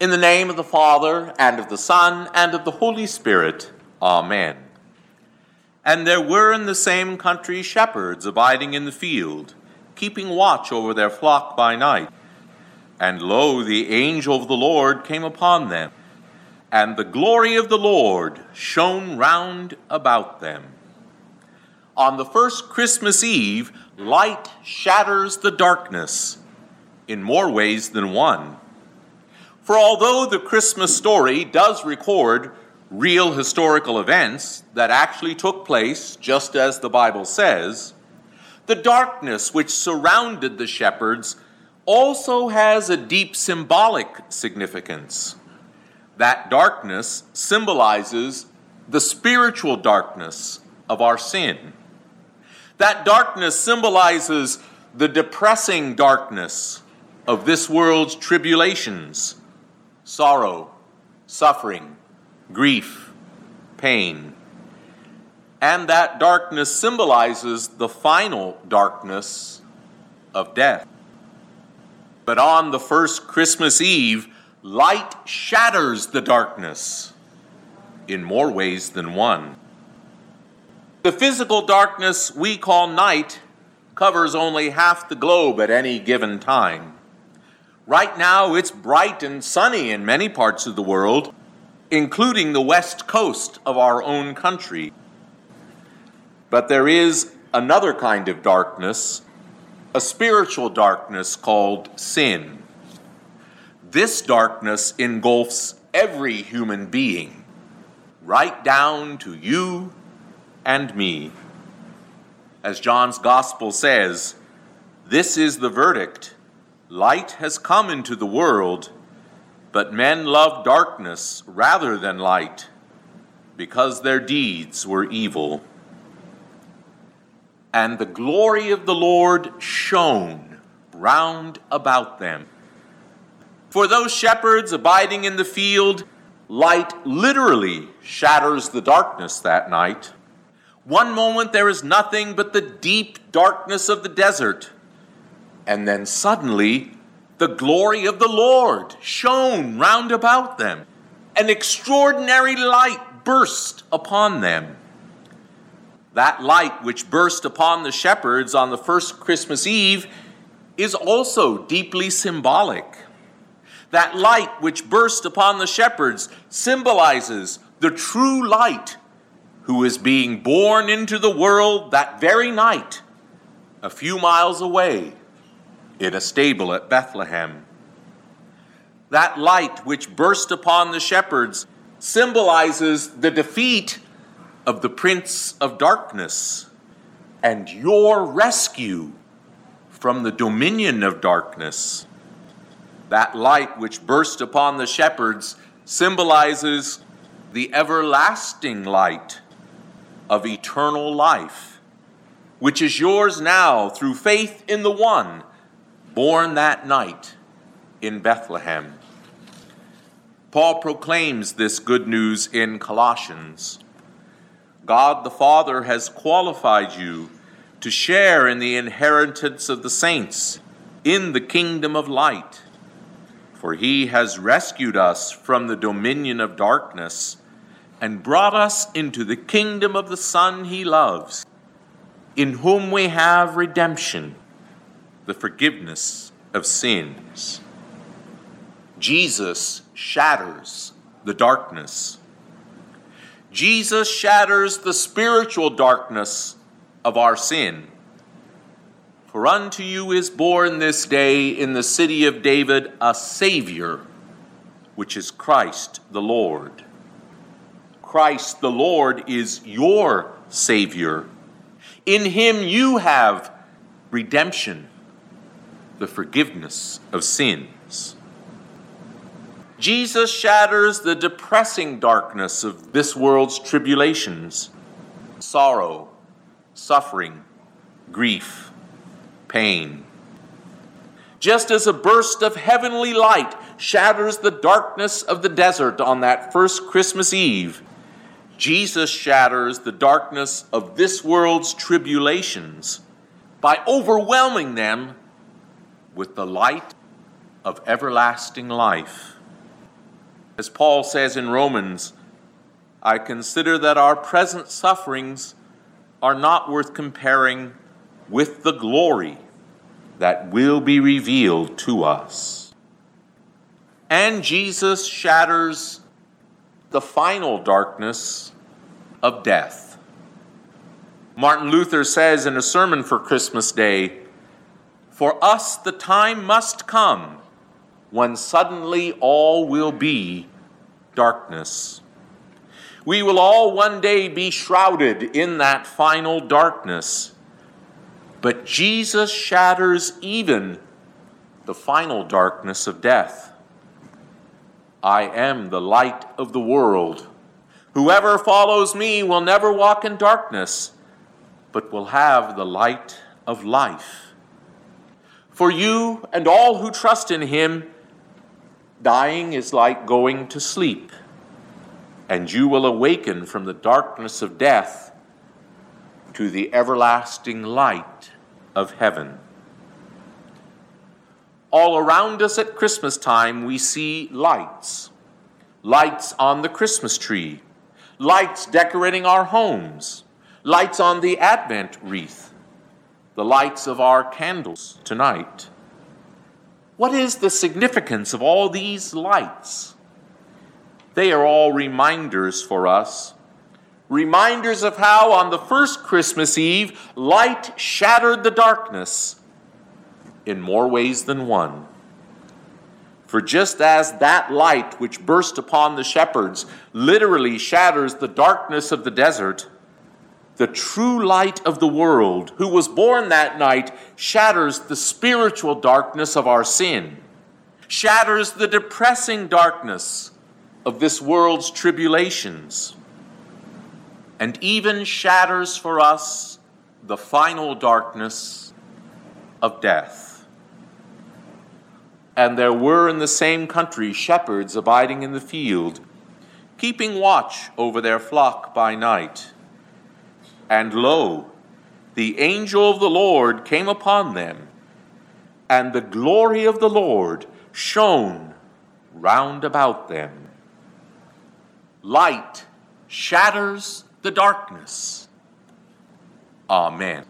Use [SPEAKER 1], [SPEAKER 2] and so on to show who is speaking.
[SPEAKER 1] In the name of the Father, and of the Son, and of the Holy Spirit. Amen. And there were in the same country shepherds abiding in the field, keeping watch over their flock by night. And lo, the angel of the Lord came upon them, and the glory of the Lord shone round about them. On the first Christmas Eve, light shatters the darkness in more ways than one. For although the Christmas story does record real historical events that actually took place just as the Bible says, the darkness which surrounded the shepherds also has a deep symbolic significance. That darkness symbolizes the spiritual darkness of our sin. That darkness symbolizes the depressing darkness of this world's tribulations, sorrow, suffering, grief, pain. And that darkness symbolizes the final darkness of death. But on the first Christmas Eve, light shatters the darkness in more ways than one. The physical darkness we call night covers only half the globe at any given time. Right now, it's bright and sunny in many parts of the world, including the west coast of our own country. But there is another kind of darkness, a spiritual darkness called sin. This darkness engulfs every human being, right down to you and me. As John's Gospel says, this is the verdict light has come into the world but men loved darkness rather than light, because their deeds were evil. And the glory of the Lord shone round about them. For those shepherds abiding in the field, light literally shatters the darkness that night. One moment there is nothing but the deep darkness of the desert, and then suddenly the glory of the Lord shone round about them. An extraordinary light burst upon them. That light which burst upon the shepherds on the first Christmas Eve is also deeply symbolic. That light which burst upon the shepherds symbolizes the true light who is being born into the world that very night, a few miles away in a stable at Bethlehem. That light which burst upon the shepherds symbolizes the defeat of the prince of darkness and your rescue from the dominion of darkness. That light which burst upon the shepherds symbolizes the everlasting light of eternal life, which is yours now through faith in the one born that night in Bethlehem. Paul proclaims this good news in Colossians. God the Father has qualified you to share in the inheritance of the saints in the kingdom of light. For he has rescued us from the dominion of darkness and brought us into the kingdom of the Son he loves, in whom we have redemption the forgiveness of sins. Jesus shatters the darkness. Jesus shatters the spiritual darkness of our sin. For unto you is born this day in the city of David a Savior, which is Christ the Lord. Christ the Lord is your Savior. In him you have redemption the forgiveness of sins. Jesus shatters the depressing darkness of this world's tribulations, sorrow, suffering, grief, pain. Just as a burst of heavenly light shatters the darkness of the desert on that first Christmas Eve, Jesus shatters the darkness of this world's tribulations by overwhelming them with the light of everlasting life. As Paul says in Romans, I consider that our present sufferings are not worth comparing with the glory that will be revealed to us. And Jesus shatters the final darkness of death. Martin Luther says in a sermon for Christmas Day For us the time must come when suddenly all will be darkness. We will all one day be shrouded in that final darkness. But Jesus shatters even the final darkness of death. I am the light of the world. Whoever follows me will never walk in darkness, but will have the light of life. For you and all who trust in him, dying is like going to sleep and you will awaken from the darkness of death to the everlasting light of heaven. All around us at Christmas time, we see lights. Lights on the Christmas tree, lights decorating our homes, lights on the Advent wreath, the lights of our candles tonight. What is the significance of all these lights? They are all reminders for us. Reminders of how on the first Christmas Eve, light shattered the darkness in more ways than one. For just as that light which burst upon the shepherds literally shatters the darkness of the desert, the true light of the world, who was born that night, shatters the spiritual darkness of our sin, shatters the depressing darkness of this world's tribulations, and even shatters for us the final darkness of death. And there were in the same country shepherds abiding in the field, keeping watch over their flock by night. And lo, the angel of the Lord came upon them, and the glory of the Lord shone round about them light shatters the darkness. Amen.